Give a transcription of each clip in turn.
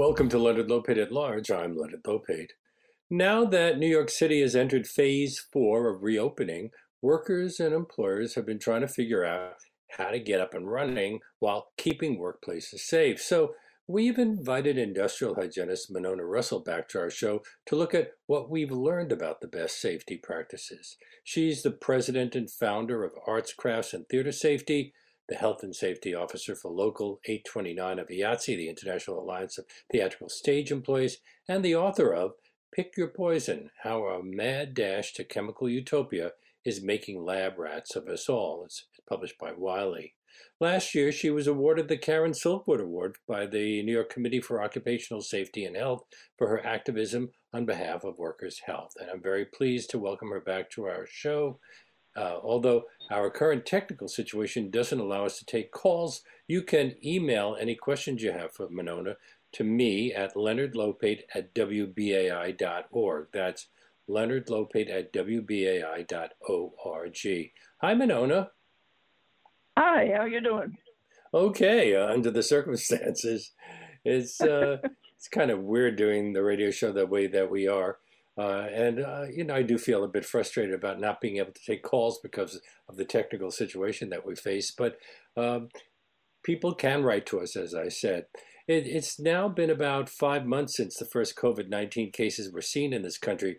Welcome to Leonard Lopate at Large. I'm Leonard Lopate. Now that New York City has entered phase four of reopening, workers and employers have been trying to figure out how to get up and running while keeping workplaces safe. So we've invited industrial hygienist Monona Rossol back to our show to look at what we've learned about the best safety practices. She's the president and founder of Arts, Crafts, and Theater Safety the Health and Safety Officer for Local 829 of IATSE, the International Alliance of Theatrical Stage Employees, and the author of Pick Your Poison How a Mad Dash to Chemical Utopia is Making Lab Rats of Us All. It's published by Wiley. Last year, she was awarded the Karen Silkwood Award by the New York Committee for Occupational Safety and Health for her activism on behalf of workers' health. And I'm very pleased to welcome her back to our show. Uh, although our current technical situation doesn't allow us to take calls, you can email any questions you have for Monona to me at leonardlopate at wbai.org. That's leonardlopate at wbai.org. Hi, Monona. Hi, how you doing? Okay, uh, under the circumstances, it's uh, it's kind of weird doing the radio show the way that we are. Uh, and, uh, you know, I do feel a bit frustrated about not being able to take calls because of the technical situation that we face. But um, people can write to us, as I said. It, it's now been about five months since the first COVID 19 cases were seen in this country.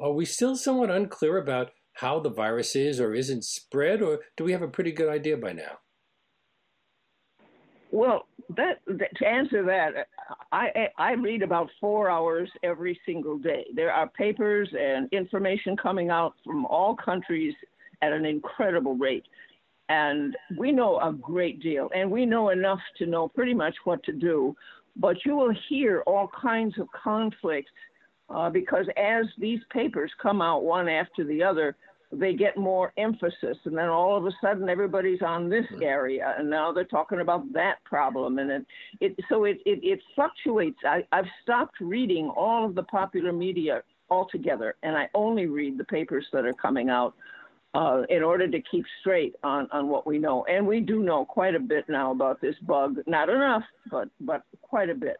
Are we still somewhat unclear about how the virus is or isn't spread, or do we have a pretty good idea by now? Well, that, that, to answer that, I I read about four hours every single day. There are papers and information coming out from all countries at an incredible rate, and we know a great deal, and we know enough to know pretty much what to do. But you will hear all kinds of conflicts uh, because as these papers come out one after the other, they get more emphasis and then all of a sudden everybody's on this area and now they're talking about that problem and it, it so it, it, it fluctuates. I, i've stopped reading all of the popular media altogether and i only read the papers that are coming out uh, in order to keep straight on, on what we know. And we do know quite a bit now about this bug. Not enough but but quite a bit.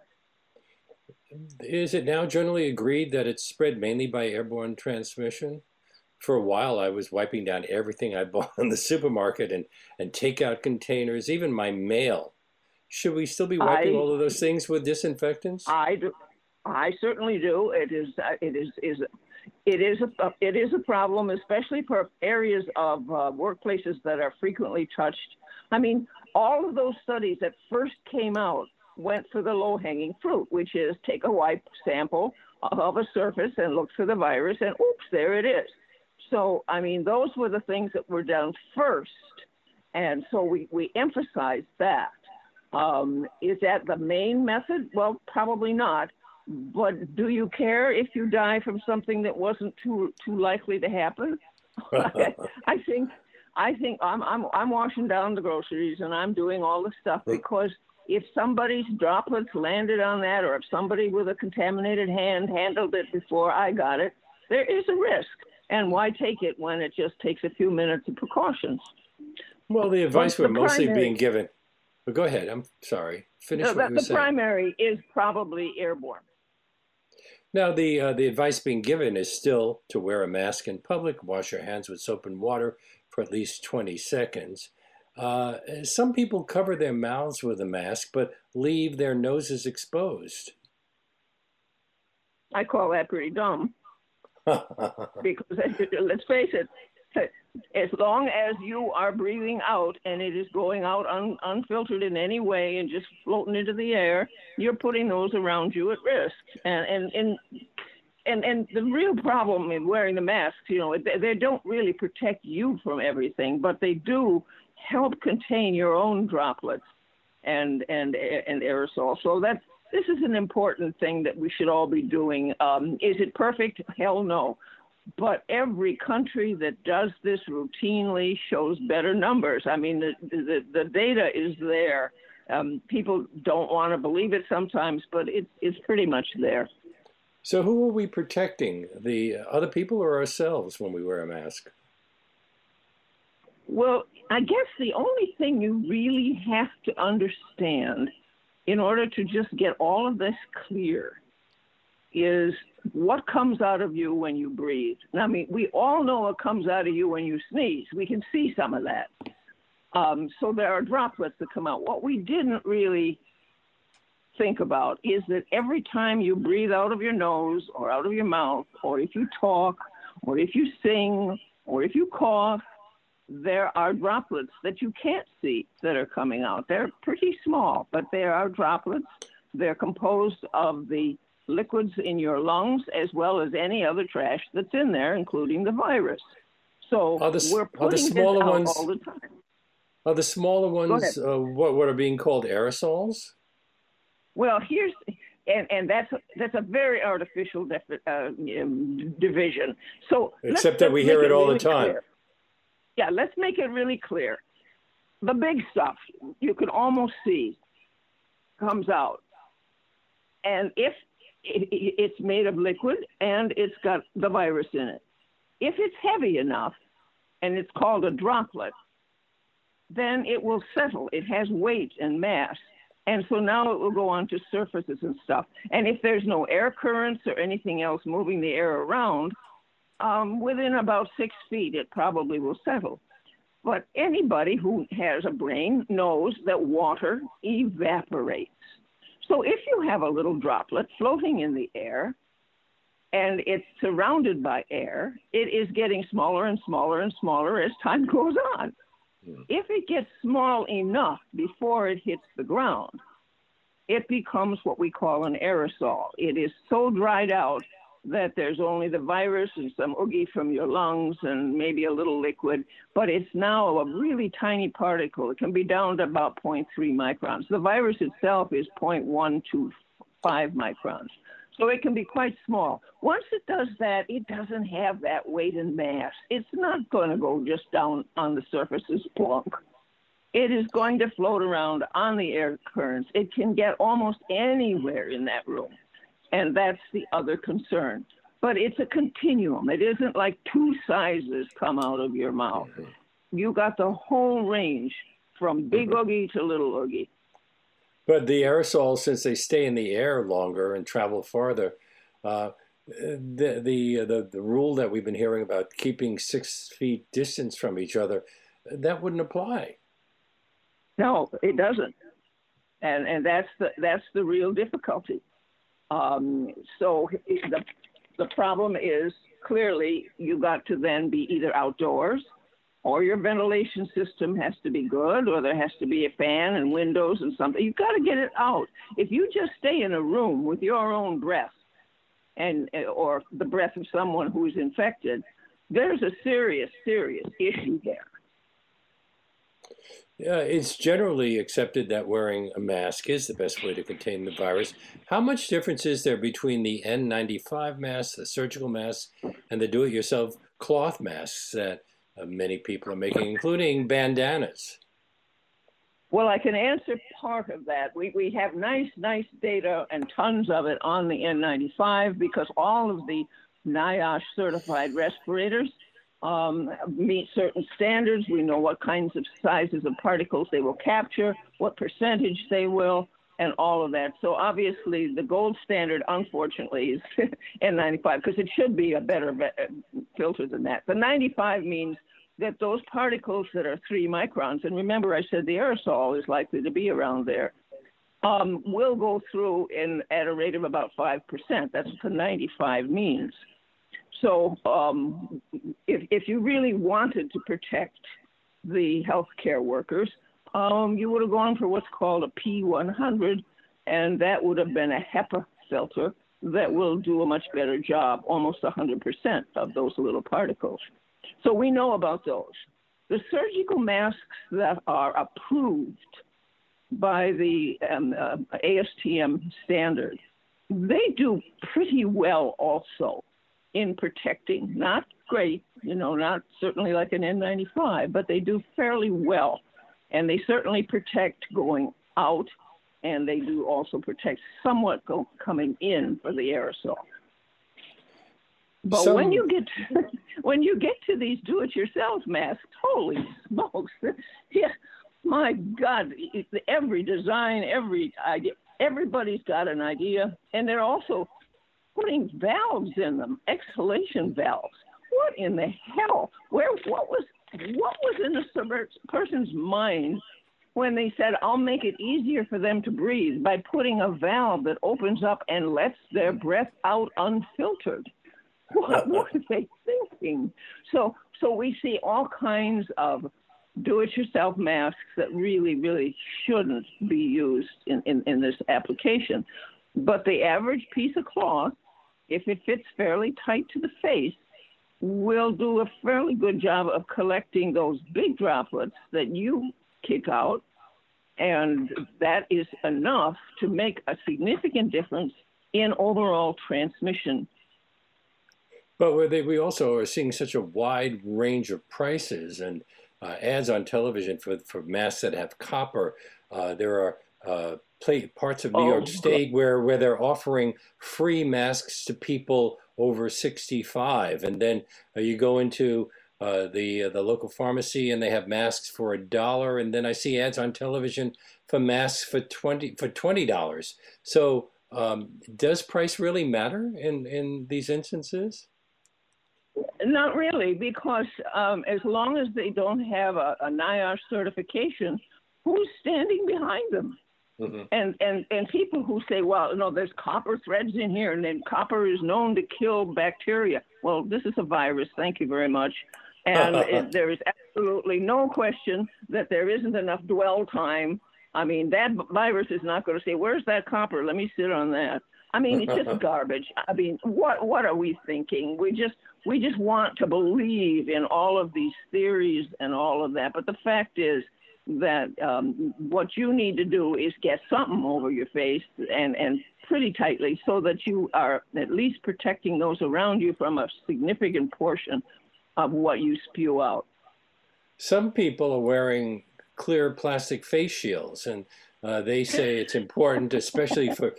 Is it now generally agreed that it's spread mainly by airborne transmission for a while I was wiping down everything I bought in the supermarket and, and takeout containers, even my mail. Should we still be wiping I, all of those things with disinfectants? I do. I certainly do. It is. Uh, it is. Is. It is a. It is a problem, especially for areas of uh, workplaces that are frequently touched. I mean, all of those studies that first came out went for the low-hanging fruit, which is take a wipe sample of a surface and look for the virus, and oops, there it is. So, I mean, those were the things that were done first. And so we, we emphasized that. Um, is that the main method? Well, probably not. But do you care if you die from something that wasn't too too likely to happen? I think I think I'm I'm I'm washing down the groceries and I'm doing all the stuff because if somebody's droplets landed on that or if somebody with a contaminated hand handled it before I got it, there is a risk. And why take it when it just takes a few minutes of precautions? Well, the advice we're mostly primary, being given. But go ahead. I'm sorry. Finish no, what The saying. primary is probably airborne. Now, the uh, the advice being given is still to wear a mask in public, wash your hands with soap and water for at least 20 seconds. Uh, some people cover their mouths with a mask, but leave their noses exposed. I call that pretty dumb. because let's face it, as long as you are breathing out and it is going out un, unfiltered in any way and just floating into the air, you're putting those around you at risk. And and and and, and the real problem in wearing the masks, you know, they, they don't really protect you from everything, but they do help contain your own droplets and and and aerosol. So that's this is an important thing that we should all be doing. Um, is it perfect? Hell no. But every country that does this routinely shows better numbers. I mean, the, the, the data is there. Um, people don't want to believe it sometimes, but it's, it's pretty much there. So, who are we protecting? The other people or ourselves when we wear a mask? Well, I guess the only thing you really have to understand in order to just get all of this clear, is what comes out of you when you breathe. Now I mean, we all know what comes out of you when you sneeze. We can see some of that. Um, so there are droplets that come out. What we didn't really think about is that every time you breathe out of your nose or out of your mouth, or if you talk, or if you sing, or if you cough, there are droplets that you can't see that are coming out. They're pretty small, but there are droplets. They're composed of the liquids in your lungs as well as any other trash that's in there, including the virus. So are the, we're putting are the smaller ones all the time. Are the smaller ones uh, what what are being called aerosols? Well, here's and and that's that's a very artificial defi- uh, division. So except that we hear it, it all the time. Clear. Yeah, let's make it really clear. The big stuff you can almost see comes out, and if it, it's made of liquid and it's got the virus in it, if it's heavy enough, and it's called a droplet, then it will settle. It has weight and mass. And so now it will go on to surfaces and stuff. And if there's no air currents or anything else moving the air around, um, within about six feet, it probably will settle. But anybody who has a brain knows that water evaporates. So if you have a little droplet floating in the air and it's surrounded by air, it is getting smaller and smaller and smaller as time goes on. If it gets small enough before it hits the ground, it becomes what we call an aerosol. It is so dried out that there's only the virus and some oogie from your lungs and maybe a little liquid, but it's now a really tiny particle. It can be down to about 0.3 microns. The virus itself is 0.125 microns. So it can be quite small. Once it does that, it doesn't have that weight and mass. It's not going to go just down on the surface as plunk. It is going to float around on the air currents. It can get almost anywhere in that room. And that's the other concern. But it's a continuum. It isn't like two sizes come out of your mouth. Mm-hmm. You got the whole range from big mm-hmm. oogie to little oogie. But the aerosols, since they stay in the air longer and travel farther, uh, the, the, the the rule that we've been hearing about keeping six feet distance from each other, that wouldn't apply. No, it doesn't, and and that's the that's the real difficulty. Um, so the the problem is clearly you got to then be either outdoors or your ventilation system has to be good, or there has to be a fan and windows and something. You've got to get it out. If you just stay in a room with your own breath, and or the breath of someone who is infected, there's a serious, serious issue there. It's generally accepted that wearing a mask is the best way to contain the virus. How much difference is there between the N95 masks, the surgical masks, and the do-it-yourself cloth masks that uh, many people are making, including bandanas? Well, I can answer part of that. We, we have nice, nice data and tons of it on the N95 because all of the NIOSH certified respirators um, meet certain standards. We know what kinds of sizes of particles they will capture, what percentage they will, and all of that. So obviously, the gold standard, unfortunately, is N95 because it should be a better filter than that. The 95 means that those particles that are three microns, and remember I said the aerosol is likely to be around there, um, will go through in at a rate of about 5%. That's what the 95 means. So um, if, if you really wanted to protect the healthcare workers, um, you would have gone for what's called a P100, and that would have been a HEPA filter that will do a much better job, almost 100% of those little particles. So we know about those. The surgical masks that are approved by the um, uh, ASTM standard, they do pretty well also in protecting. Not great, you know, not certainly like an N95, but they do fairly well. And they certainly protect going out, and they do also protect somewhat go, coming in for the aerosol. But when you get to, when you get to these do-it-yourself masks, holy smokes! yeah, my God, every design, every idea, everybody's got an idea, and they're also putting valves in them, exhalation valves. What in the hell? Where? What was? What was in the person's mind when they said, "I'll make it easier for them to breathe by putting a valve that opens up and lets their breath out unfiltered"? What were they thinking? So, so we see all kinds of do-it-yourself masks that really, really shouldn't be used in, in, in this application. But the average piece of cloth, if it fits fairly tight to the face, will do a fairly good job of collecting those big droplets that you kick out. And that is enough to make a significant difference in overall transmission. But we also are seeing such a wide range of prices and uh, ads on television for, for masks that have copper. Uh, there are uh, parts of New oh, York State where, where they're offering free masks to people over 65. And then uh, you go into uh, the uh, the local pharmacy and they have masks for a dollar. And then I see ads on television for masks for 20 for $20. So um, does price really matter in, in these instances? Not really, because um, as long as they don't have a, a NIOSH certification, who's standing behind them? Mm-hmm. And and and people who say, well, no, there's copper threads in here, and then copper is known to kill bacteria. Well, this is a virus. Thank you very much. And it, there is absolutely no question that there isn't enough dwell time. I mean, that virus is not going to say, "Where's that copper? Let me sit on that." I mean, it's just garbage. I mean, what what are we thinking? We just we just want to believe in all of these theories and all of that. But the fact is that um, what you need to do is get something over your face and and pretty tightly so that you are at least protecting those around you from a significant portion of what you spew out. Some people are wearing clear plastic face shields and uh, they say it's important, especially for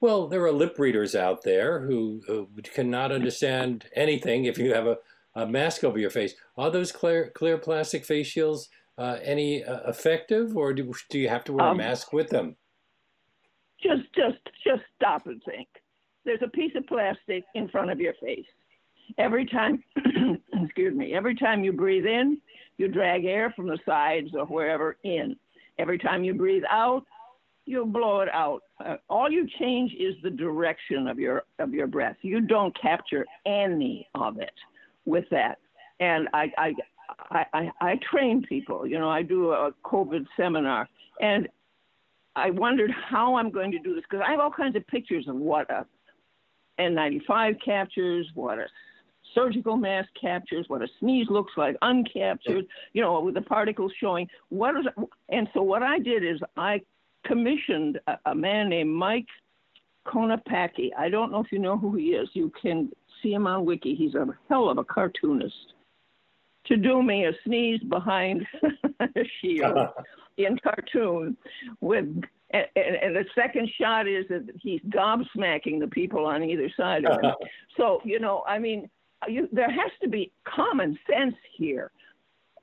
well, there are lip readers out there who, who cannot understand anything if you have a, a, mask over your face. Are those clear, clear plastic face shields uh, any uh, effective, or do, do you have to wear um, a mask with them? Just, just, just stop and think. There's a piece of plastic in front of your face. Every time, excuse me, every time you breathe in, you drag air from the sides or wherever in. Every time you breathe out, you blow it out. Uh, all you change is the direction of your of your breath. You don't capture any of it with that. And I I I, I, I train people. You know, I do a COVID seminar, and I wondered how I'm going to do this because I have all kinds of pictures of what a N95 captures, what a surgical mask captures, what a sneeze looks like uncaptured, you know, with the particles showing what is. And so what I did is I commissioned a, a man named Mike Konopacki. I don't know if you know who he is. You can see him on Wiki. He's a hell of a cartoonist. To do me a sneeze behind a shield in cartoon with and, and, the second shot is that he's gobsmacking the people on either side of him. so you know, I mean, you, there has to be common sense here.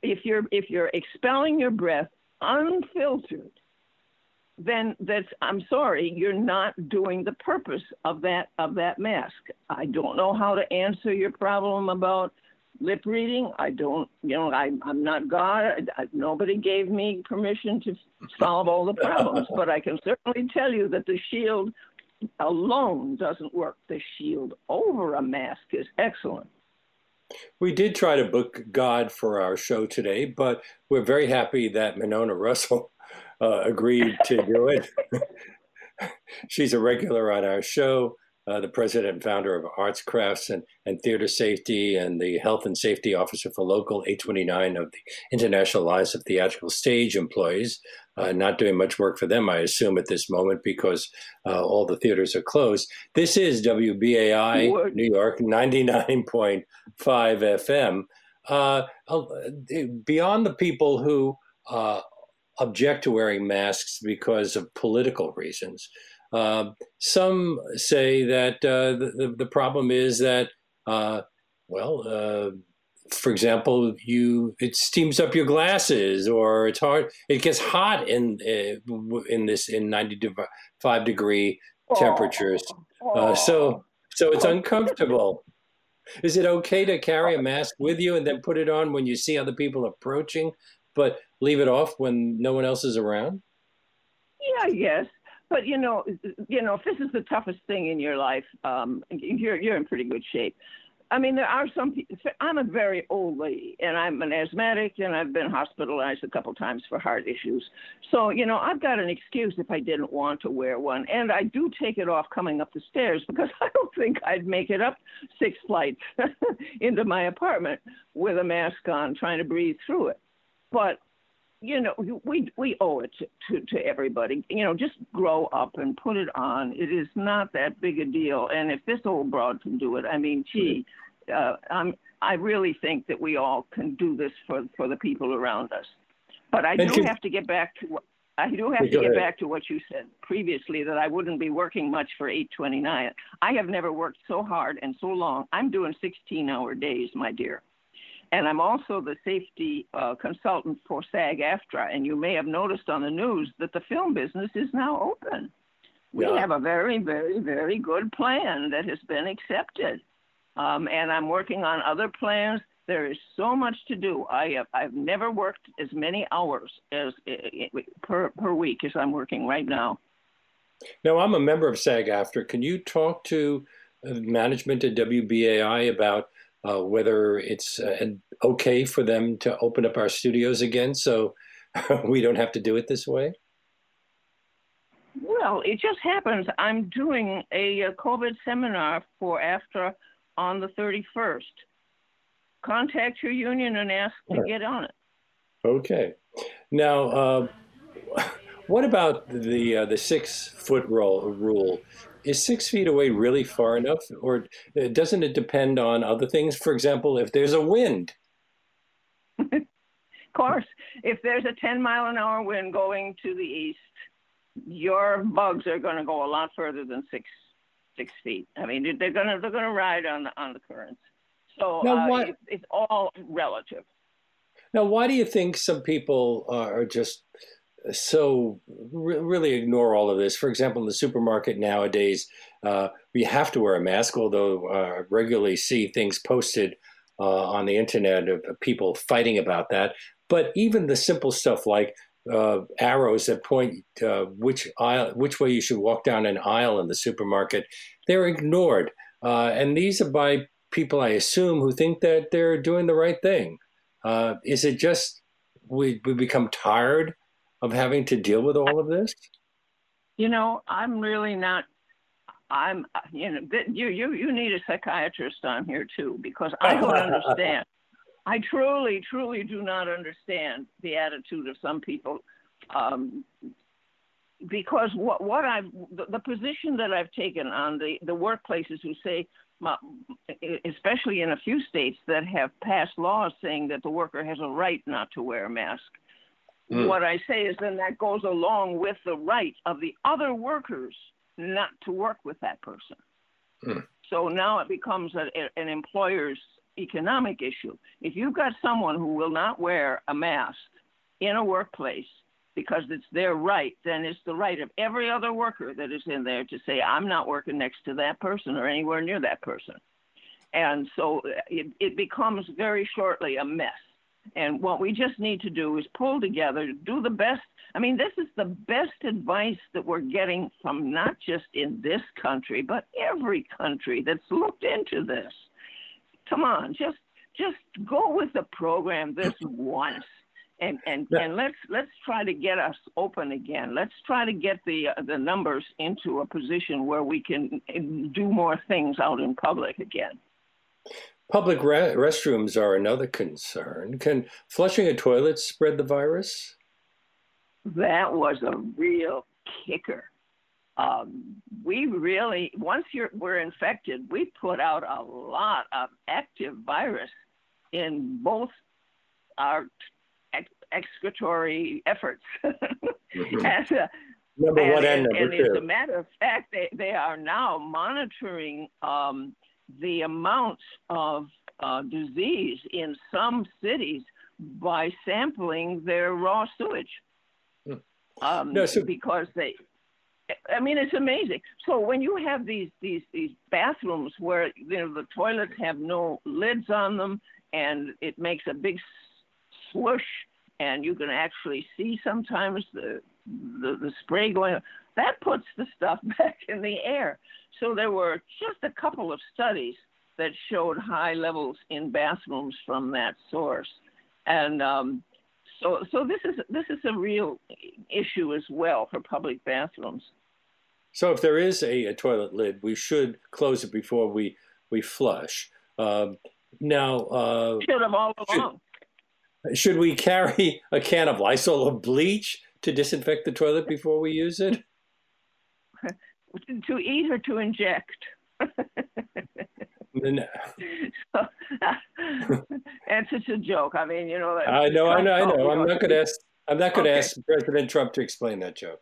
If you're if you're expelling your breath unfiltered, then that's I'm sorry, you're not doing the purpose of that of that mask. I don't know how to answer your problem about lip reading. I don't, you know, I, I'm not God. I, nobody gave me permission to solve all the problems, but I can certainly tell you that the shield alone doesn't work. The shield over a mask is excellent. We did try to book God for our show today, but we're very happy that Monona Rossol uh, agreed to do it. She's a regular on our show, uh, the president and founder of Arts, Crafts, and, and Theater Safety, and the health and safety officer for Local 829 of the International Alliance of Theatrical Stage Employees. Uh, not doing much work for them, I assume, at this moment because uh, all the theaters are closed. This is WBAI what? New York 99.5 FM. Uh, beyond the people who uh, object to wearing masks because of political reasons. Uh, some say that uh, the, the problem is that, uh, well, uh, for example, you it steams up your glasses, or it's hard. It gets hot in in this in ninety five degree temperatures. Uh, so so it's uncomfortable. Is it okay to carry a mask with you and then put it on when you see other people approaching, but leave it off when no one else is around? Yeah, yes. But you know, you know, if this is the toughest thing in your life, um, you're you're in pretty good shape. I mean, there are some people. I'm a very old lady, and I'm an asthmatic, and I've been hospitalized a couple times for heart issues. So, you know, I've got an excuse if I didn't want to wear one, and I do take it off coming up the stairs because I don't think I'd make it up six flights into my apartment with a mask on, trying to breathe through it. But you know, we we owe it to, to, everybody. You know, just grow up and put it on. It is not that big a deal. And if this old broad can do it, I mean, gee, uh, I'm, I really think that we all can do this for for the people around us. But I do have to get back to I do have to get ahead. back to what you said previously that I wouldn't be working much for 829. I have never worked so hard and so long. I'm doing 16 hour days, my dear. And I'm also the safety uh, consultant for SAG AFTRA. And you may have noticed on the news that the film business is now open. We yeah. have a very, very, very good plan that has been accepted. Um, and I'm working on other plans. There is so much to do. I have, I've never worked as many hours as per, per week as I'm working right now. Now, I'm a member of SAG AFTRA. Can you talk to management at WBAI about uh, whether it's uh, okay for them to open up our studios again so we don't have to do it this way? Well, it just happens. I'm doing a, a COVID seminar for AFTRA on the 31st. Contact your union and ask to get on it. Okay. Now, uh, what about the uh, the six foot rule? is six feet away really far enough, or uh, doesn't it depend on other things? For example, if there's a wind. of course, if there's a 10 mile an hour wind going to the east, your bugs are going to go a lot further than six six feet. I mean, they're going to they're going to ride on the on the currents. So now, uh, it, it's all relative. Now, why do you think some people are just so re- really ignore all of this. For example, in the supermarket nowadays, uh, we have to wear a mask, although uh, I regularly see things posted uh, on the internet of people fighting about that. But even the simple stuff like uh, arrows that point uh, which aisle, which way you should walk down an aisle in the supermarket, they're ignored. Uh, and these are by people, I assume, who think that they're doing the right thing. is it just we, we become tired of having to deal with all of this? You know, I'm really not. I'm, you know, you you you need a psychiatrist on here too because I don't understand. I truly, truly do not understand the attitude of some people. Um, because what what I've the, the, position that I've taken on the the workplaces who say, especially in a few states that have passed laws saying that the worker has a right not to wear a mask. Mm. What I say is then that goes along with the right of the other workers not to work with that person. Mm. So now it becomes a, an employer's economic issue. If you've got someone who will not wear a mask in a workplace because it's their right, then it's the right of every other worker that is in there to say, I'm not working next to that person or anywhere near that person. And so it, it becomes very shortly a mess. And what we just need to do is pull together, do the best. I mean, this is the best advice that we're getting from not just in this country, but every country that's looked into this. Come on, just just go with the program this once. And and, yeah. and let's let's try to get us open again. Let's try to get the uh, the numbers into a position where we can uh, do more things out in public again. Public re- restrooms are another concern. Can flushing a toilet spread the virus? That was a real kicker. Um, we really, once you're, we're infected, we put out a lot of active virus in both our ex- excretory efforts. mm-hmm. as a, number and, one and, and number and two. as a matter of fact, they, they are now monitoring um, the amounts of uh, disease in some cities by sampling their raw sewage. Hmm. Um, no, so- because they, I mean, it's amazing. So when you have these these these bathrooms where you know the toilets have no lids on them, and it makes a big swoosh, and you can actually see sometimes the the, the spray going. That puts the stuff back in the air. So there were just a couple of studies that showed high levels in bathrooms from that source, and um, so so this is this is a real issue as well for public bathrooms. So if there is a, a toilet lid, we should close it before we we flush. Uh, now, uh, should have all along. Should, should we carry a can of Lysol or bleach to disinfect the toilet before we use it? to eat or to inject? No. so, it's just a joke. I mean, you know. I know, I know, I know. I'm not going to ask. I'm not going to okay. ask President Trump to explain that joke.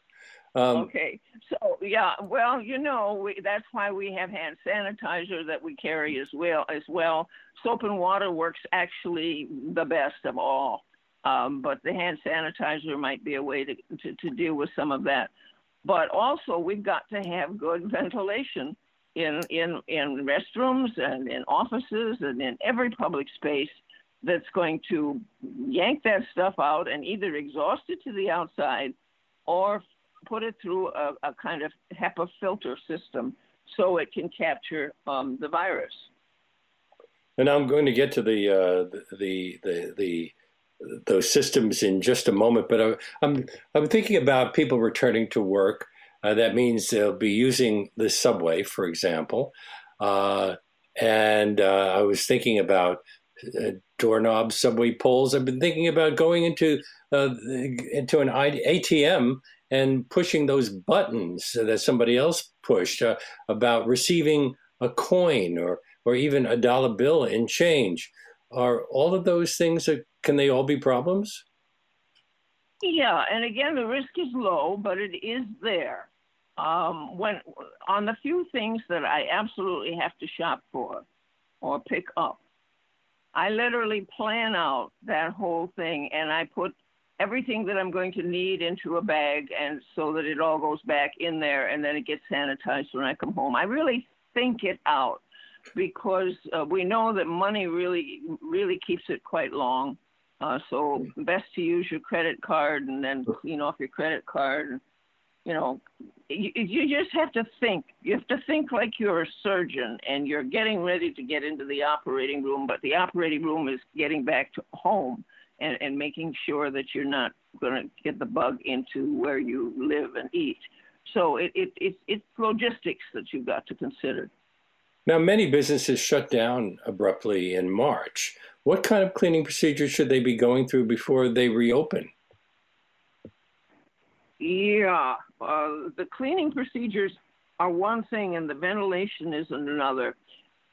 Um, okay, so yeah, well, you know, we, that's why we have hand sanitizer that we carry as well. As well, soap and water works actually the best of all, um, but the hand sanitizer might be a way to, to to deal with some of that. But also, we've got to have good ventilation in in in restrooms and in offices and in every public space that's going to yank that stuff out and either exhaust it to the outside or put it through a, a kind of HEPA filter system so it can capture um, the virus. And I'm going to get to the uh, the, the the those systems in just a moment, but I'm I'm thinking about people returning to work. Uh, that means they'll be using the subway, for example. Uh, and uh, I was thinking about uh, doorknobs, subway poles. I've been thinking about going into uh, into an ATM and pushing those buttons that somebody else pushed uh, about receiving a coin or or even a dollar bill in change. Are all of those things can they all be problems? Yeah, and again, the risk is low, but it is there. Um, when on the few things that I absolutely have to shop for or pick up, I literally plan out that whole thing, and I put everything that I'm going to need into a bag and so that it all goes back in there and then it gets sanitized when I come home. I really think it out because uh, we know that money really really keeps it quite long. Uh, so best to use your credit card and then clean off your credit card. And, you know, you, you just have to think. You have to think like you're a surgeon and you're getting ready to get into the operating room, but the operating room is getting back to home and, and making sure that you're not going to get the bug into where you live and eat. So it, it, it, it's logistics that you've got to consider. Now, many businesses shut down abruptly in March. What kind of cleaning procedures should they be going through before they reopen? Yeah, uh, the cleaning procedures are one thing, and the ventilation is another.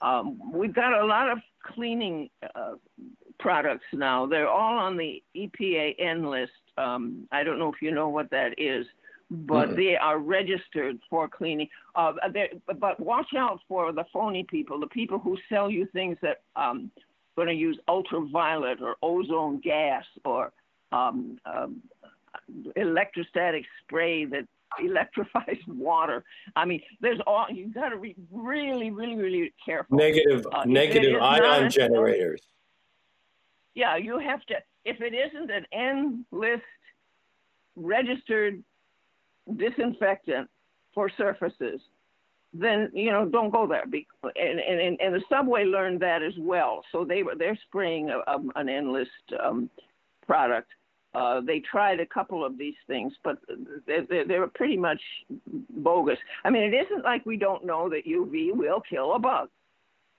Um, we've got a lot of cleaning uh, products now. They're all on the EPA N list. Um, I don't know if you know what that is, but mm-hmm. they are registered for cleaning. Uh, but watch out for the phony people, the people who sell you things that um, going to use ultraviolet or ozone gas or um, um, electrostatic spray that electrifies water. I mean, there's all you got to be really, really, really careful. Negative, uh, negative ion generators yeah, you have to, if it isn't an N list registered disinfectant for surfaces, then you know don't go there. And and and the subway learned that as well. So they were they're spraying a, a, N list um, product. Uh, they tried a couple of these things, but they're, they're pretty much bogus. I mean, it isn't like we don't know that UV will kill a bug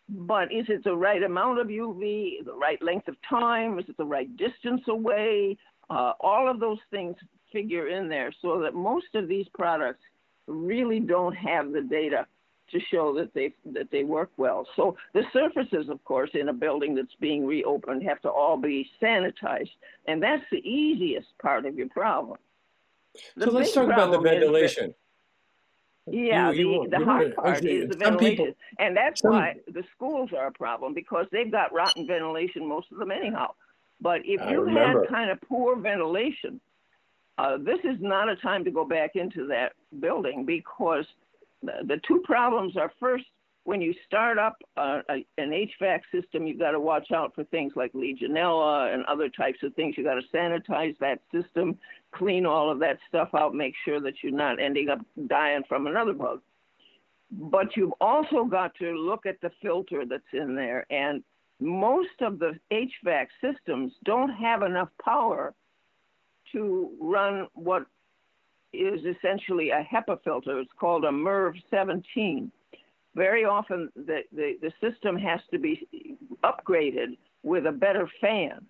but is it the right amount of UV, the right length of time, is it the right distance away? Uh, all of those things figure in there so that most of these products really don't have the data to show that they that they work well. So the surfaces, of course, in a building that's being reopened have to all be sanitized, and that's the easiest part of your problem. The so let's talk about the ventilation. Yeah, you, you, the, the hard part is the ventilation, people, and that's some, why the schools are a problem because they've got rotten ventilation, most of them anyhow. But if you had kind of poor ventilation, uh, this is not a time to go back into that building because the, the two problems are first when you start up uh, a, an HVAC system, you've got to watch out for things like Legionella and other types of things. You've got to sanitize that system, clean all of that stuff out, make sure that you're not ending up dying from another bug. But you've also got to look at the filter that's in there. And most of the HVAC systems don't have enough power to run what is essentially a HEPA filter. It's called a MERV 17 very often the, the, the system has to be upgraded with a better fan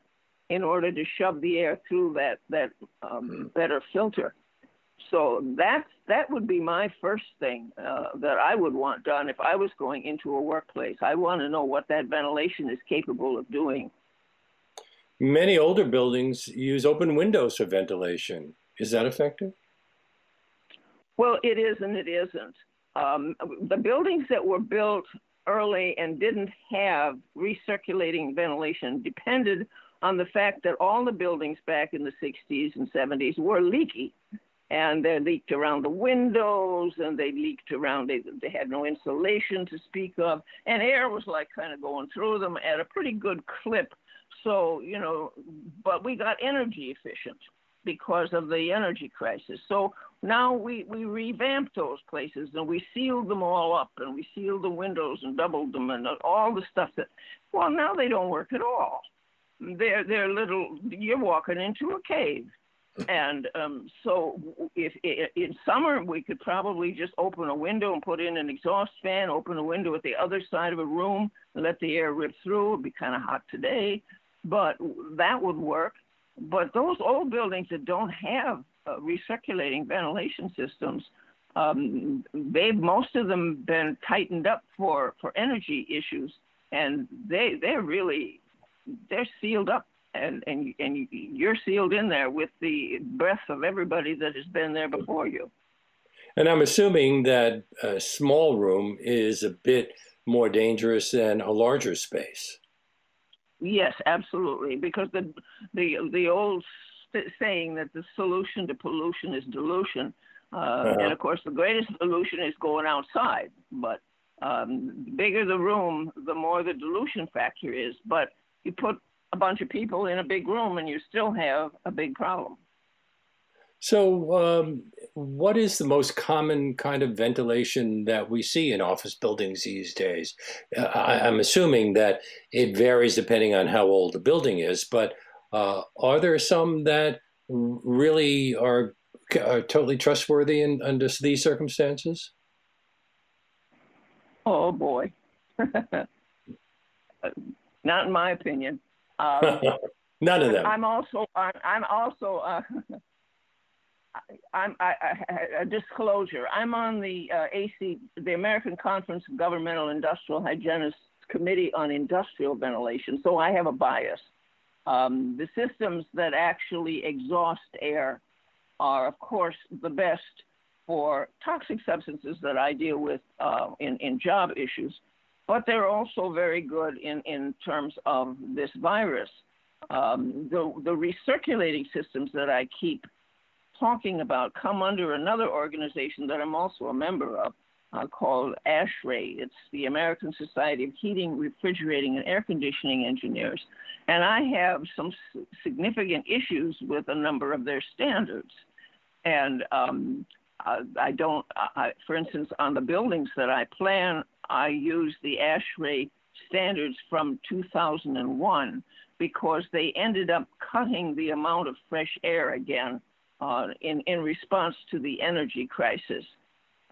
in order to shove the air through that, that um, better filter. So that's, that would be my first thing uh, that I would want done if I was going into a workplace. I want to know what that ventilation is capable of doing. Many older buildings use open windows for ventilation. Is that effective? Well, it is and it isn't. Um, the buildings that were built early and didn't have recirculating ventilation depended on the fact that all the buildings back in the 60s and 70s were leaky. And they leaked around the windows and they leaked around, they, they had no insulation to speak of. And air was like kind of going through them at a pretty good clip. So, you know, but we got energy efficient because of the energy crisis. So now we, we revamped those places and we sealed them all up and we sealed the windows and doubled them and all the stuff that, well, now they don't work at all. They're, they're little, you're walking into a cave. And um, so, if, if in summer we could probably just open a window and put in an exhaust fan, open a window at the other side of a room, and let the air rip through. It'd be kind of hot today, but that would work. But those old buildings that don't have uh, recirculating ventilation systems, um, they've most of them been tightened up for, for energy issues, and they they're really they're sealed up, and and and you're sealed in there with the breath of everybody that has been there before you. And I'm assuming that a small room is a bit more dangerous than a larger space. Yes, absolutely. Because the the the old saying that the solution to pollution is dilution, uh, uh-huh. and of course the greatest dilution is going outside. But um, the bigger the room, the more the dilution factor is. But you put a bunch of people in a big room, and you still have a big problem. So, um, what is the most common kind of ventilation that we see in office buildings these days? Uh, I, am assuming that it varies depending on how old the building is, but uh, are there some that really are, are totally trustworthy in, under these circumstances? Oh boy, not in my opinion. Um, None of them. I'm also I'm also uh, I'm I, I, a disclosure. I'm on the uh, AC, the American Conference of Governmental Industrial Hygienists Committee on Industrial Ventilation, so I have a bias. Um, the systems that actually exhaust air are, of course, the best for toxic substances that I deal with uh, in, in job issues, but they're also very good in, in terms of this virus. Um, the, the recirculating systems that I keep talking about come under another organization that I'm also a member of uh, called ASHRAE. It's the American Society of Heating, Refrigerating, and Air Conditioning Engineers. And I have some s- significant issues with a number of their standards. And um, I, I don't, I, for instance, on the buildings that I plan, I use the ASHRAE standards from 2001 because they ended up cutting the amount of fresh air again in, in response to the energy crisis.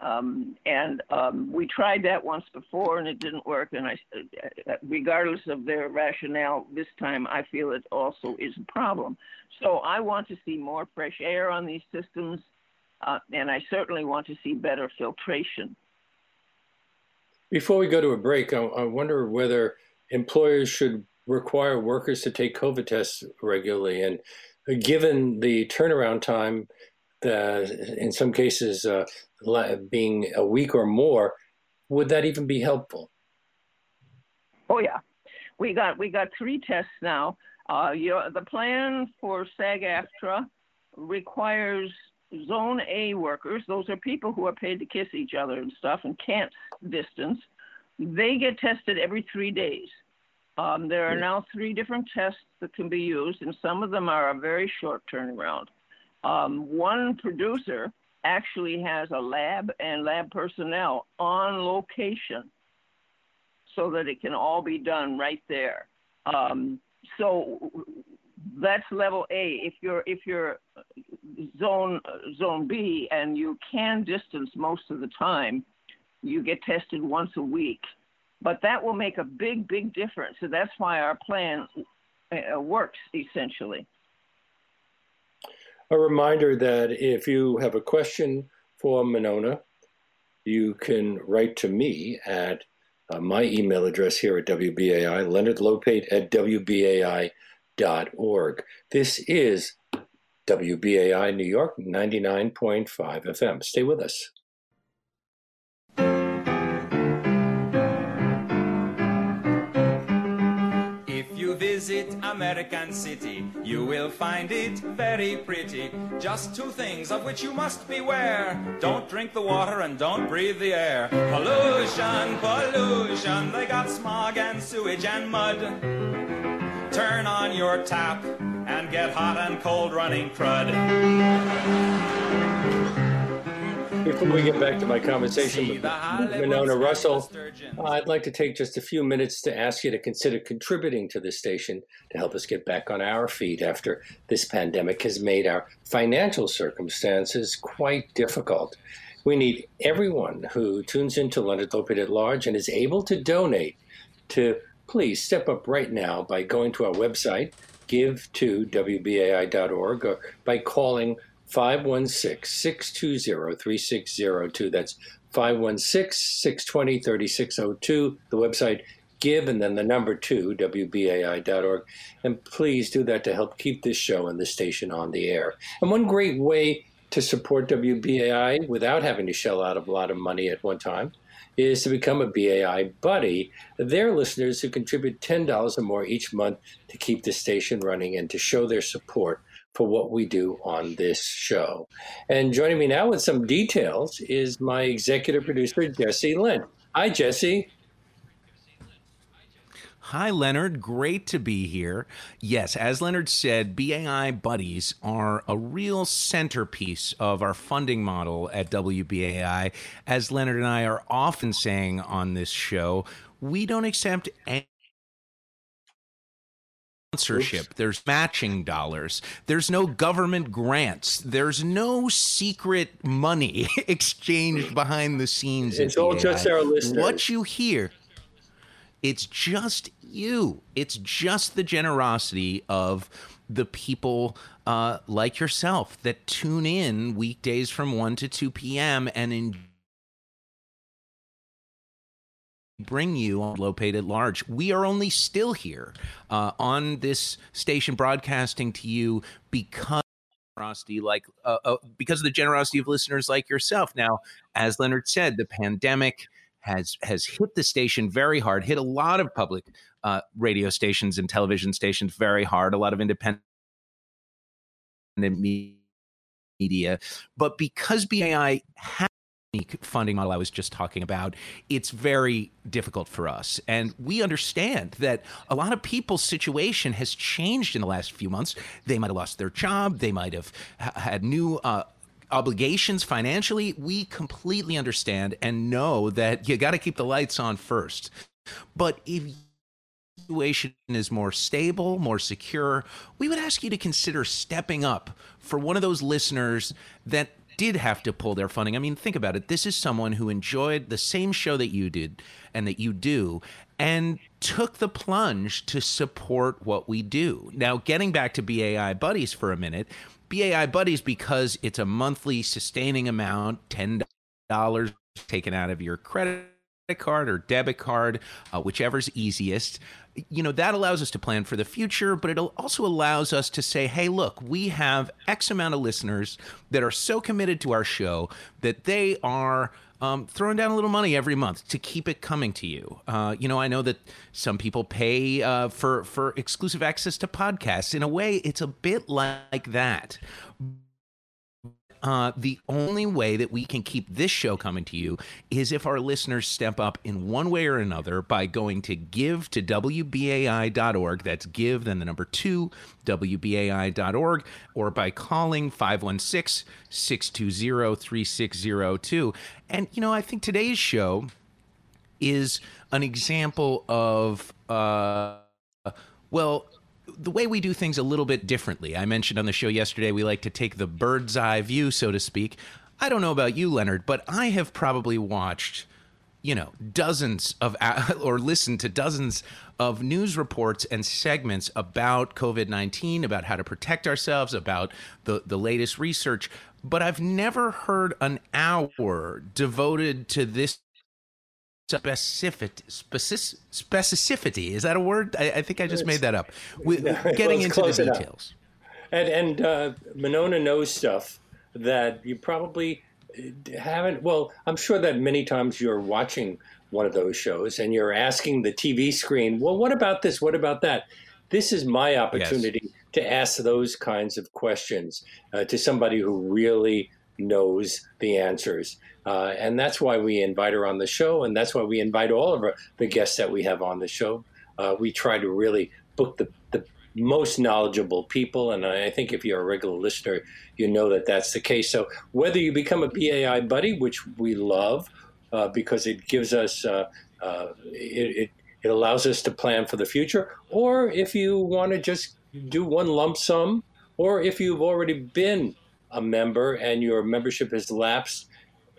Um, and um, we tried that once before and it didn't work. And I, regardless of their rationale, this time I feel it also is a problem. So I want to see more fresh air on these systems, uh, and I certainly want to see better filtration. Before we go to a break, I, I wonder whether employers should require workers to take COVID tests regularly. And given the turnaround time the, in some cases uh, being a week or more, would that even be helpful? Oh yeah, we got we got three tests now. Uh, your, the plan for SAG-AFTRA requires Zone A workers. Those are people who are paid to kiss each other and stuff and can't distance. They get tested every three days. Um, there are now three different tests that can be used, and some of them are a very short turnaround. Um, one producer actually has a lab and lab personnel on location so that it can all be done right there. Um, so that's level A. If you're if you're zone zone B and you can distance most of the time, you get tested once a week. But that will make a big big difference. So that's why our plan uh, works essentially. A reminder that if you have a question for Monona, you can write to me at uh, my email address here at WBAI, Leonard Lopate at WBAI.org. This is WBAI New York 99.5 FM. Stay with us. Visit American City, you will find it very pretty. Just two things of which you must beware. Don't drink the water and don't breathe the air. Pollution, pollution, they got smog and sewage and mud. Turn on your tap and get hot and cold running crud. Before we get back to my conversation with Monona Rossol, uh, I'd like to take just a few minutes to ask you to consider contributing to this station to help us get back on our feet after this pandemic has made our financial circumstances quite difficult. We need everyone who tunes into Leonard Lopate at Large and is able to donate to please step up right now by going to our website, give to WBAI.org, or by calling 516 620 3602. That's 516 620 3602. The website give and then the number two, WBAI.org. And please do that to help keep this show and the station on the air. And one great way to support WBAI without having to shell out a lot of money at one time is to become a BAI buddy. They're listeners who contribute $10 or more each month to keep the station running and to show their support for what we do on this show. And joining me now with some details is my executive producer, Jesse Lynn. Hi, Jesse. Hi, Leonard. Great to be here. Yes, as Leonard said, BAI Buddies are a real centerpiece of our funding model at WBAI. As Leonard and I are often saying on this show, we don't accept any sponsorship. Oops. There's matching dollars. There's no government grants. There's no secret money exchanged behind the scenes. It's all just our listeners. What you hear, it's just you. It's just the generosity of the people uh, like yourself that tune in weekdays from 1 to 2 p.m. and enjoy bring you on Lopate at Large. We are only still here uh, on this station broadcasting to you because generosity like uh, uh, because of the generosity of listeners like yourself now as leonard said the pandemic has has hit the station very hard hit a lot of public uh, radio stations and television stations very hard a lot of independent media but because bai has funding model I was just talking about, it's very difficult for us. And we understand that a lot of people's situation has changed in the last few months. They might have lost their job, they might have had new uh, obligations financially. We completely understand and know that you got to keep the lights on first. But if situation is more stable, more secure, we would ask you to consider stepping up for one of those listeners that did have to pull their funding. I mean, think about it. This is someone who enjoyed the same show that you did and that you do and took the plunge to support what we do. Now, getting back to BAI Buddies for a minute, BAI Buddies, because it's a monthly sustaining amount, $10 taken out of your credit card or debit card, uh, whichever's easiest. You know, that allows us to plan for the future, but it also allows us to say, hey, look, we have X amount of listeners that are so committed to our show that they are. Um, throwing down a little money every month to keep it coming to you. Uh, you know, I know that some people pay uh, for for exclusive access to podcasts. In a way, it's a bit like that uh, the only way that we can keep this show coming to you is if our listeners step up in one way or another by going to give to WBAI.org. That's give, then the number two, WBAI.org, or by calling 516 620 3602. And, you know, I think today's show is an example of, uh, well, the way we do things a little bit differently. I mentioned on the show yesterday we like to take the bird's eye view, so to speak. I don't know about you, Leonard, but I have probably watched, you know, dozens of or listened to dozens of news reports and segments about COVID 19, about how to protect ourselves, about the, the latest research. But I've never heard an hour devoted to this specificity, specific, specificity. Is that a word? I, I think I just made that up. We, getting into the details. And, and uh, Monona knows stuff that you probably haven't. Well, I'm sure that many times you're watching one of those shows and you're asking the TV screen, well, what about this? What about that? This is my opportunity yes. to ask those kinds of questions uh, to somebody who really knows the answers. Uh, and that's why we invite her on the show, and that's why we invite all of our, the guests that we have on the show. Uh, we try to really book the, the most knowledgeable people, and I think if you're a regular listener, you know that that's the case. So whether you become a BAI buddy, which we love uh, because it gives us uh, uh, it, it, it allows us to plan for the future, or if you want to just do one lump sum, or if you've already been a member and your membership has lapsed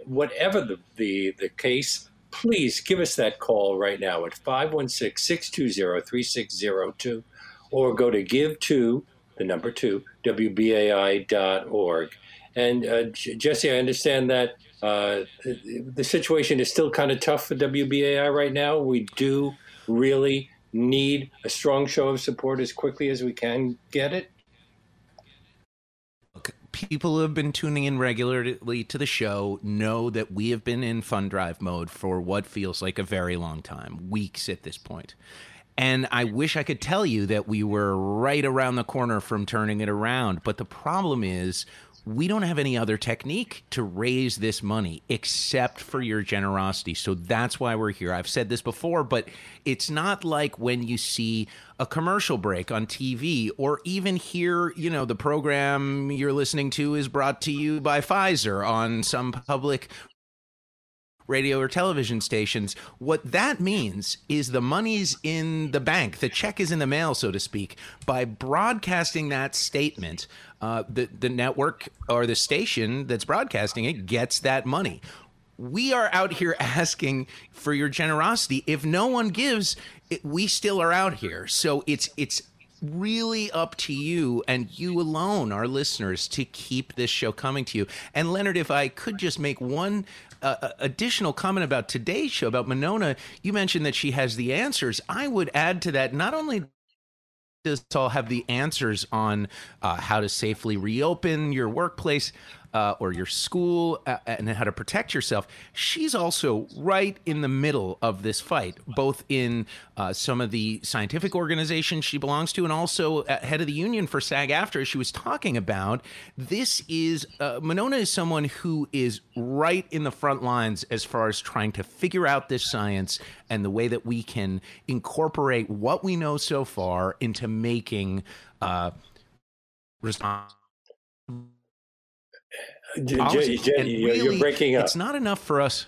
whatever the, the, the case, please give us that call right now at 516 620 3602 or go to give to the number two, WBAI.org. And uh, Jesse, I understand that uh, the situation is still kind of tough for WBAI right now. We do really need a strong show of support as quickly as we can get it people who have been tuning in regularly to the show know that we have been in fund drive mode for what feels like a very long time, weeks at this point. And I wish I could tell you that we were right around the corner from turning it around. But the problem is, we don't have any other technique to raise this money except for your generosity. So that's why we're here. I've said this before, but it's not like when you see a commercial break on TV or even here, you know, the program you're listening to is brought to you by Pfizer on some public radio or television stations. What that means is the money's in the bank, the check is in the mail, so to speak. By broadcasting that statement, uh, the the network or the station that's broadcasting it gets that money. We are out here asking for your generosity. If no one gives, it, we still are out here. So it's it's really up to you and you alone, our listeners, to keep this show coming to you. And Leonard, if I could just make one additional comment about today's show about Monona. You mentioned that she has the answers. I would add to that not only does all have the answers on uh, how to safely reopen your workplace, uh, or your school uh, and how to protect yourself. She's also right in the middle of this fight, both in uh, some of the scientific organizations she belongs to and also head of the union for SAG-AFTRA, she was talking about. This is, uh, Monona is someone who is right in the front lines as far as trying to figure out this science and the way that we can incorporate what we know so far into making uh, response J- J- you're, breaking up. It's not enough for us.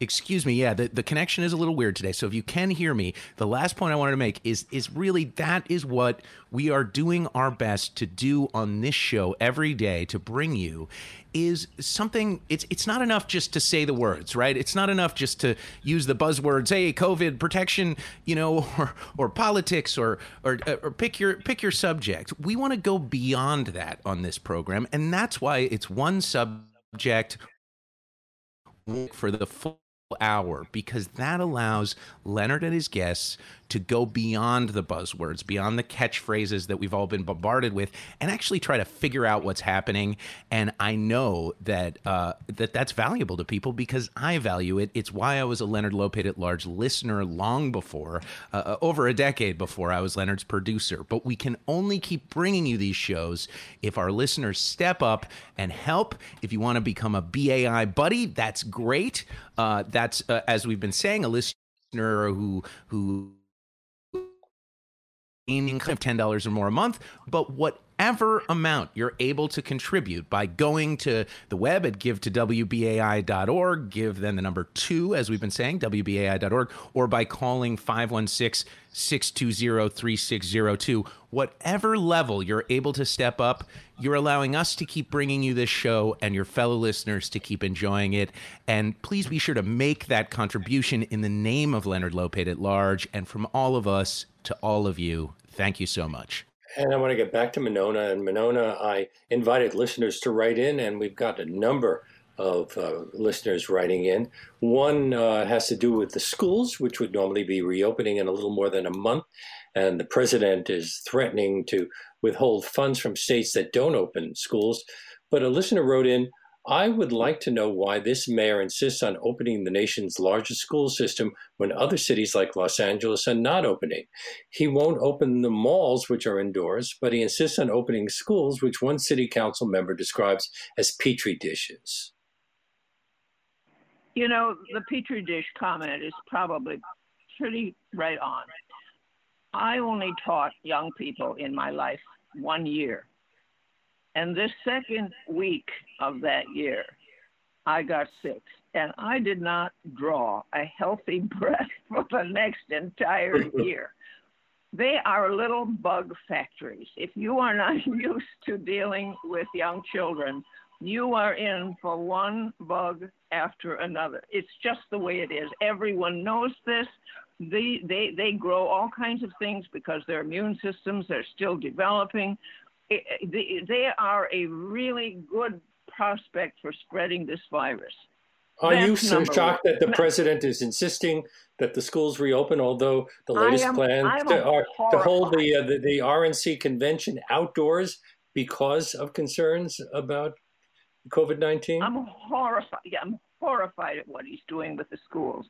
Excuse me. Yeah, the, the connection is a little weird today. So if you can hear me, the last point I wanted to make is is really that is what we are doing our best to do on this show every day to bring you is something it's it's not enough just to say the words, right? It's not enough just to use the buzzwords, hey, COVID protection, you know, or or politics or or uh, or pick your pick your subject. We want to go beyond that on this program, and that's why it's one subject for the full hour because that allows Leonard and his guests to go beyond the buzzwords, beyond the catchphrases that we've all been bombarded with, and actually try to figure out what's happening. And I know that uh, that that's valuable to people because I value it. It's why I was a Leonard Lopate at Large listener long before, uh, uh, over a decade before I was Leonard's producer. But we can only keep bringing you these shows if our listeners step up and help. If you want to become a BAI buddy, that's great. Uh, that's uh, as we've been saying, a listener who who income of $10 or more a month, but whatever amount you're able to contribute by going to the web at give to WBAI.org, give then the number two, as we've been saying, WBAI.org, or by calling 516 620 3602. Whatever level you're able to step up, you're allowing us to keep bringing you this show and your fellow listeners to keep enjoying it. And please be sure to make that contribution in the name of Leonard Lopate at large and from all of us to all of you. Thank you so much. And I want to get back to Monona. And Monona, I invited listeners to write in, and we've got a number of uh, listeners writing in. One uh, has to do with the schools, which would normally be reopening in a little more than a month. And the president is threatening to withhold funds from states that don't open schools. But a listener wrote in, I would like to know why this mayor insists on opening the nation's largest school system when other cities like Los Angeles are not opening. He won't open the malls, which are indoors, but he insists on opening schools, which one city council member describes as petri dishes. You know, the petri dish comment is probably pretty right on. I only taught young people in my life one year. And this second week of that year, I got sick. And I did not draw a healthy breath for the next entire year. They are little bug factories. If you are not used to dealing with young children, you are in for one bug after another. It's just the way it is. Everyone knows this. They, they, they grow all kinds of things because their immune systems are still developing. They are a really good prospect for spreading this virus. Are That's you so shocked one. that the president is insisting that the schools reopen, although the latest am, plan to, are, to, hold the, uh, the, the RNC convention outdoors because of concerns about COVID 19? I'm horrified. Yeah, I'm horrified at what he's doing with the schools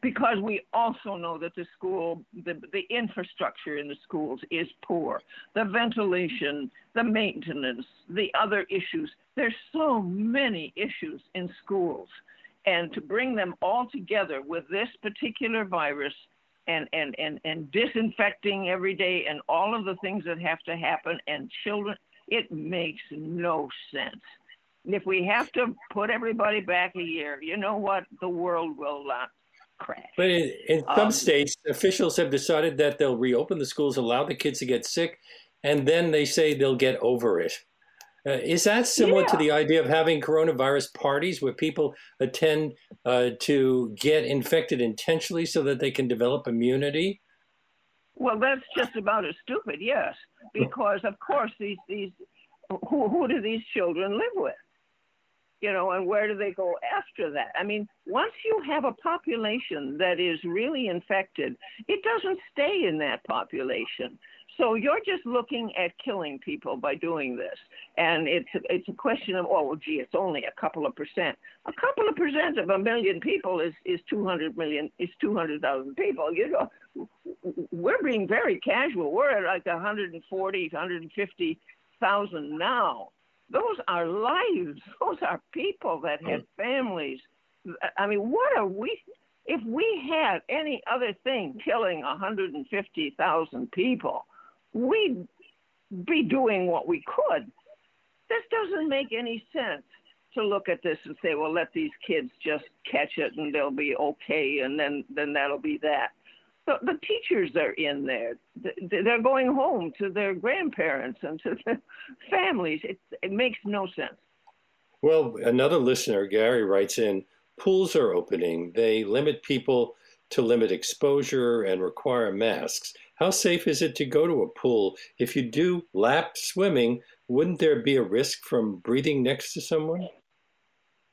because we also know that the school, the, the infrastructure in the schools is poor. The ventilation, the maintenance, the other issues. There's so many issues in schools. And to bring them all together with this particular virus and, and, and, and disinfecting every day and all of the things that have to happen and children, it makes no sense if we have to put everybody back a year, you know what? The world will uh, crash. But in, in some um, states, officials have decided that they'll reopen the schools, allow the kids to get sick, and then they say they'll get over it. Uh, is that similar yeah. to the idea of having coronavirus parties where people attend uh, to get infected intentionally so that they can develop immunity? Well, that's just about as stupid, yes, because of course these these who who do these children live with? You know, and where do they go after that? I mean, once you have a population that is really infected, it doesn't stay in that population. So you're just looking at killing people by doing this, and it's it's a question of oh well, gee, it's only a couple of percent. A couple of percent of a million people is is 200 million is 200,000 people. You know, we're being very casual. We're at like 140, 150 thousand now those are lives. Those are people that have oh. families. I mean, what are we? If we had any other thing killing 150,000 people, we'd be doing what we could. This doesn't make any sense to look at this and say, well, let these kids just catch it and they'll be okay, and then then that'll be that the, the teachers are in there. They're going home to their grandparents and to their families. It, it makes no sense. Well, another listener, Gary, writes in pools are opening. They limit people to limit exposure and require masks. How safe is it to go to a pool? If you do lap swimming, wouldn't there be a risk from breathing next to someone?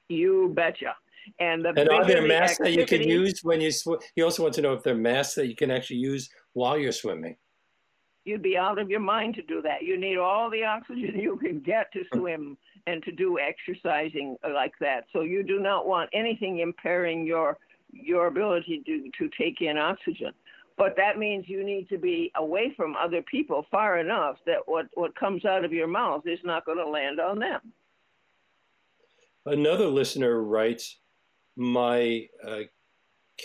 You betcha. And the and are there the masks that you can use when you swim? You also want to know if there are masks that you can actually use while you're swimming. you'd be out of your mind to do that. You need all the oxygen you can get to swim and to do exercising like that. So you do not want anything impairing your your ability to, to take in oxygen. But that means you need to be away from other people far enough that what, what comes out of your mouth is not going to land on them. Another listener writes, "My uh,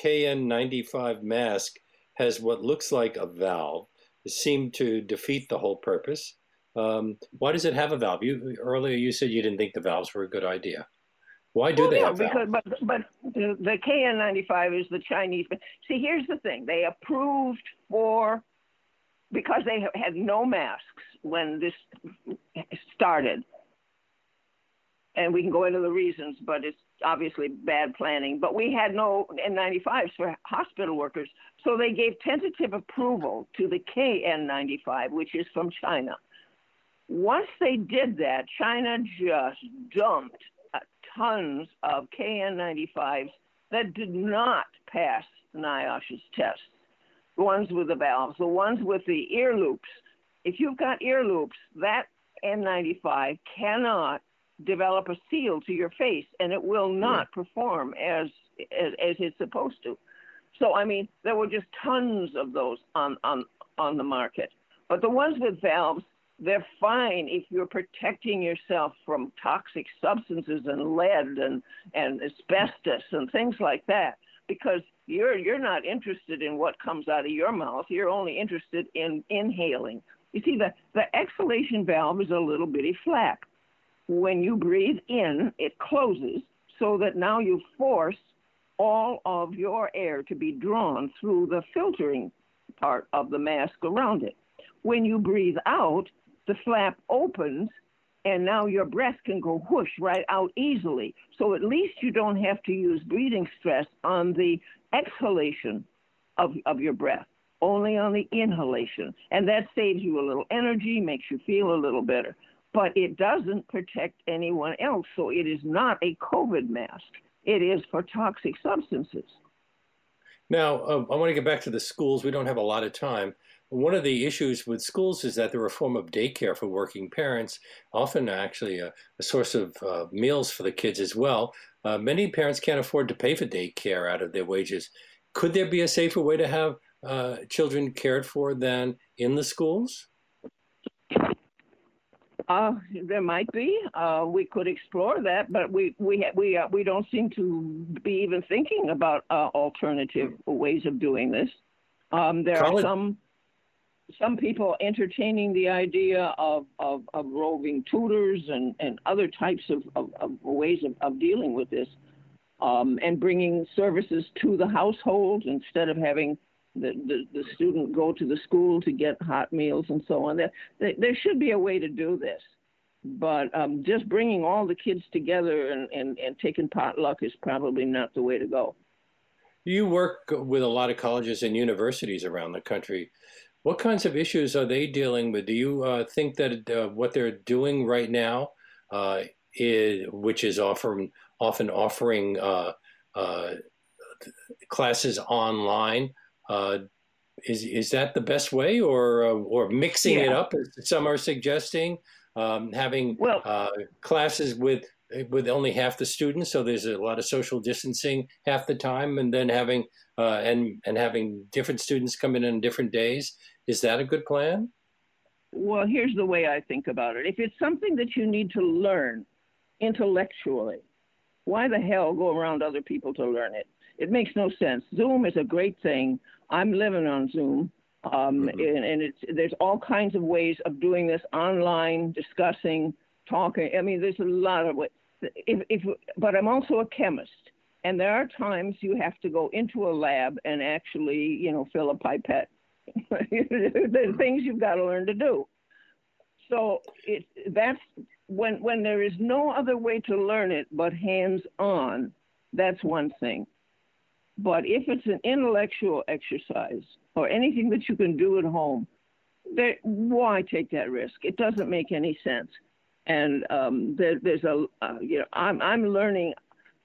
KN95 mask has what looks like a valve. It seemed to defeat the whole purpose. Um, why does it have a valve? You earlier you said you didn't think the valves were a good idea. Why do Well, they yeah, have valves? because but but the, the KN95 is the Chinese. But See, here's the thing: they approved for because they had no masks when this started, and we can go into the reasons, but it's obviously bad planning. But we had no N95s for hospital workers, so they gave tentative approval to the KN95, which is from China. Once they did that, China just dumped uh, tons of KN95s that did not pass NIOSH's tests. The ones with the valves, the ones with the ear loops. If you've got ear loops, that N95 cannot develop a seal to your face and it will not perform as, as, as it's supposed to. So, I mean, there were just tons of those on, on, on the market. But the ones with valves, they're fine if you're protecting yourself from toxic substances and lead and, and asbestos and things like that because you're you're not interested in what comes out of your mouth you're only interested in inhaling you see the the exhalation valve is a little bitty flap when you breathe in it closes so that now you force all of your air to be drawn through the filtering part of the mask around it when you breathe out the flap opens and now your breath can go whoosh right out easily. So at least you don't have to use breathing stress on the exhalation of, of your breath, only on the inhalation. And that saves you a little energy, makes you feel a little better. But it doesn't protect anyone else. So it is not a COVID mask, it is for toxic substances. Now, uh, I want to get back to the schools. We don't have a lot of time. One of the issues with schools is that they're a form of daycare for working parents, often actually a, a source of uh, meals for the kids as well. Uh, many parents can't afford to pay for daycare out of their wages. Could there be a safer way to have uh, children cared for than in the schools? Uh, there might be. Uh, we could explore that, but we we we uh, we don't seem to be even thinking about uh, alternative ways of doing this. Um, there are some some people entertaining the idea of, of, of roving tutors and, and other types of, of, of ways of, of dealing with this, um, and bringing services to the household instead of having the, the, the student go to the school to get hot meals and so on. There, there, should be a way to do this. But um, just bringing all the kids together and, and, and taking potluck is probably not the way to go. You work with a lot of colleges and universities around the country. What kinds of issues are they dealing with? Do you uh, think that uh, what they're doing right now, uh, is, which is offering, often offering uh, uh, classes online, is is that the best way, or or mixing it up? As some are suggesting um, having Well- classes with with only half the students, so there's a lot of social distancing half the time, and then having uh, and and having different students come in on different days. Is that a good plan? Well, here's the way I think about it. If it's something that you need to learn intellectually, why the hell go around other people to learn it? It makes no sense. Zoom is a great thing. I'm living on Zoom. Um, Mhm. and, and it's there's all kinds of ways of doing this online, discussing, talking. I mean, there's a lot of ways. If, if, but I'm also a chemist, and there are times you have to go into a lab and actually, you know, fill a pipette. there's things you've got to learn to do. So it that's when when there is no other way to learn it but hands on. That's one thing. But if it's an intellectual exercise or anything that you can do at home, there, why take that risk? It doesn't make any sense. And um, there, there's a, uh, you know, I'm, I'm learning.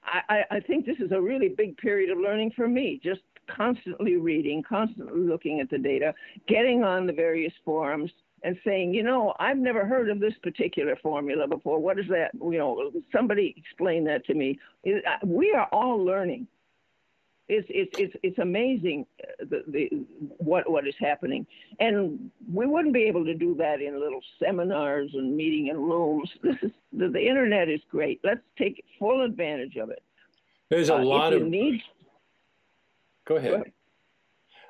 I, I think this is a really big period of learning for me. Just constantly reading, constantly looking at the data, getting on the various forums, and saying, you know, I've never heard of this particular formula before. What is that? You know, somebody explain that to me. We are all learning. It's it's it's it's amazing uh, the, the what what is happening, and we wouldn't be able to do that in little seminars and meeting in rooms. This is the, the internet is great. Let's take full advantage of it. There's a uh, lot of need. Go ahead. Go ahead.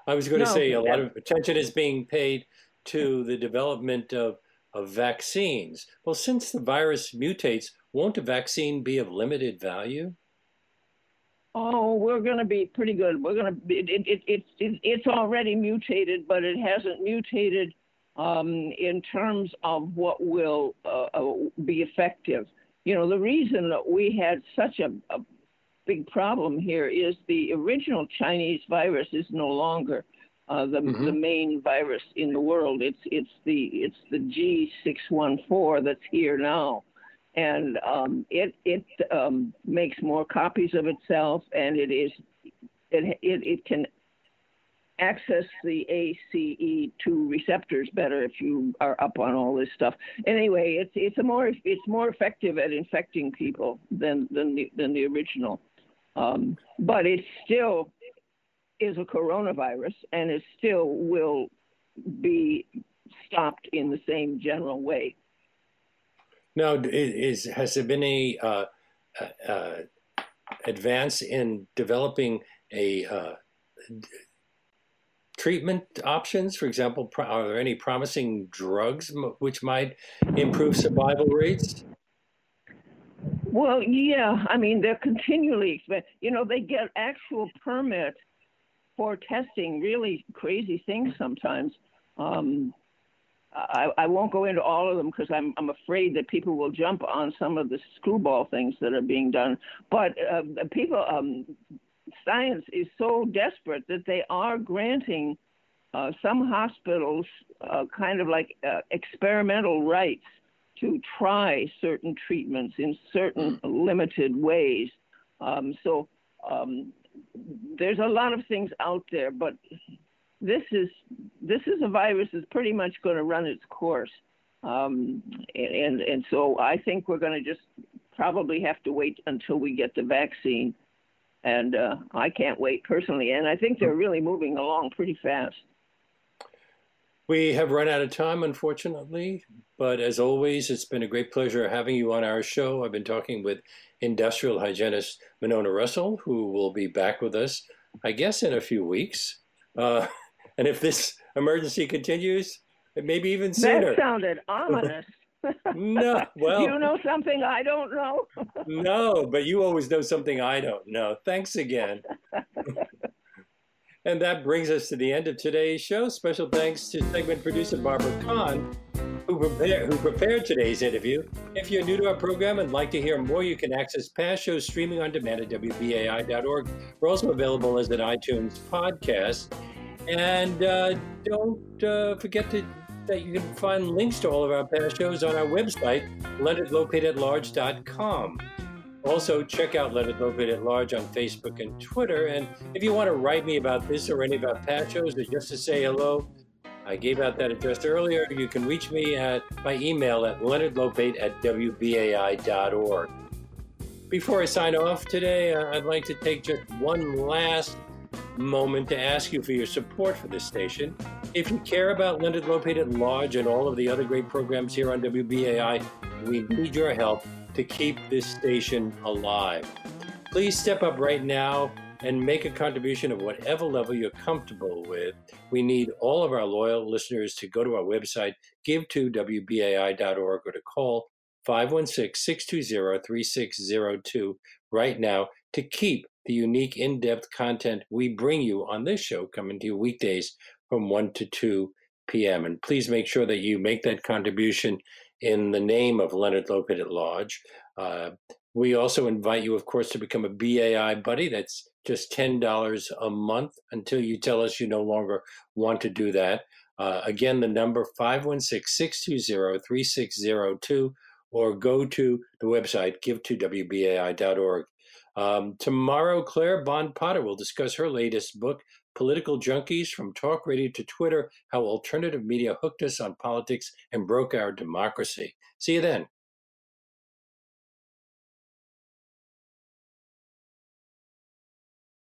I was going no, to say a lot of attention is being paid to the development of, of vaccines. Well, since the virus mutates, won't a vaccine be of limited value? Oh, we're going to be pretty good. We're going to be, it, it, it, it, it's already mutated, but it hasn't mutated um, in terms of what will uh, uh, be effective. You know, the reason that we had such a, a big problem here is the original Chinese virus is no longer uh, the mm-hmm. the main virus in the world. It's it's the it's the G614 that's here now and um, it it um, makes more copies of itself, and it is it it, it can access the ACE2 receptors better if you are up on all this stuff. Anyway, it's it's a more it's more effective at infecting people than than the than the original, um, but it still is a coronavirus, and it still will be stopped in the same general way. Now, is has there been a uh, uh, advance in developing a uh, treatment options? For example, are there any promising drugs which might improve survival rates? Well, yeah. I mean, they're continually, you know, they get actual permit for testing really crazy things sometimes. Um, I, I won't go into all of them because I'm I'm afraid that people will jump on some of the screwball things that are being done. But uh, people, um, science is so desperate that they are granting uh, some hospitals uh, kind of like uh, experimental rights to try certain treatments in certain limited ways. Um, so um, there's a lot of things out there, but this is this is a virus that's pretty much going to run its course, um, and and so I think we're going to just probably have to wait until we get the vaccine, and uh, I can't wait personally, and I think they're really moving along pretty fast. We have run out of time, unfortunately, but as always, it's been a great pleasure having you on our show. I've been talking with industrial hygienist Monona Rossol, who will be back with us, I guess, in a few weeks. Uh, and if this emergency continues, maybe even sooner. That sounded ominous. no, well, you know something I don't know. no, but you always know something I don't know. Thanks again. and that brings us to the end of today's show. Special thanks to segment producer Barbara Kahn, who prepared, who prepared today's interview. If you're new to our program and like to hear more, you can access past shows streaming on demand at WBAI.org. We're also available as an iTunes podcast. And uh, don't uh, forget to, that you can find links to all of our past shows on our website, leonardlopate Also, check out Leonard Lopate at Large on Facebook and Twitter. And if you want to write me about this or any of our past shows or just to say hello, I gave out that address earlier. You can reach me at my email at leonardlopate at wbai.org. Before I sign off today, uh, I'd like to take just one last moment to ask you for your support for this station. If you care about Leonard Lopate at Large and all of the other great programs here on WBAI, we need your help to keep this station alive. Please step up right now and make a contribution of whatever level you're comfortable with. We need all of our loyal listeners to go to our website, give to WBAI.org, or to call 516 620 3602 right now to keep the unique in depth content we bring you on this show coming to you weekdays from 1 to 2 p.m. And please make sure that you make that contribution in the name of Leonard Lopate at. Uh, we also invite you, of course, to become a BAI buddy. That's just $10 a month until you tell us you no longer want to do that. Uh, again, the number 516-620-3602 or go to the website give to wbai.org Um, tomorrow, Claire Bond Potter will discuss her latest book, Political Junkies From Talk Radio to Twitter How Alternative Media Hooked Us on Politics and Broke Our Democracy. See you then.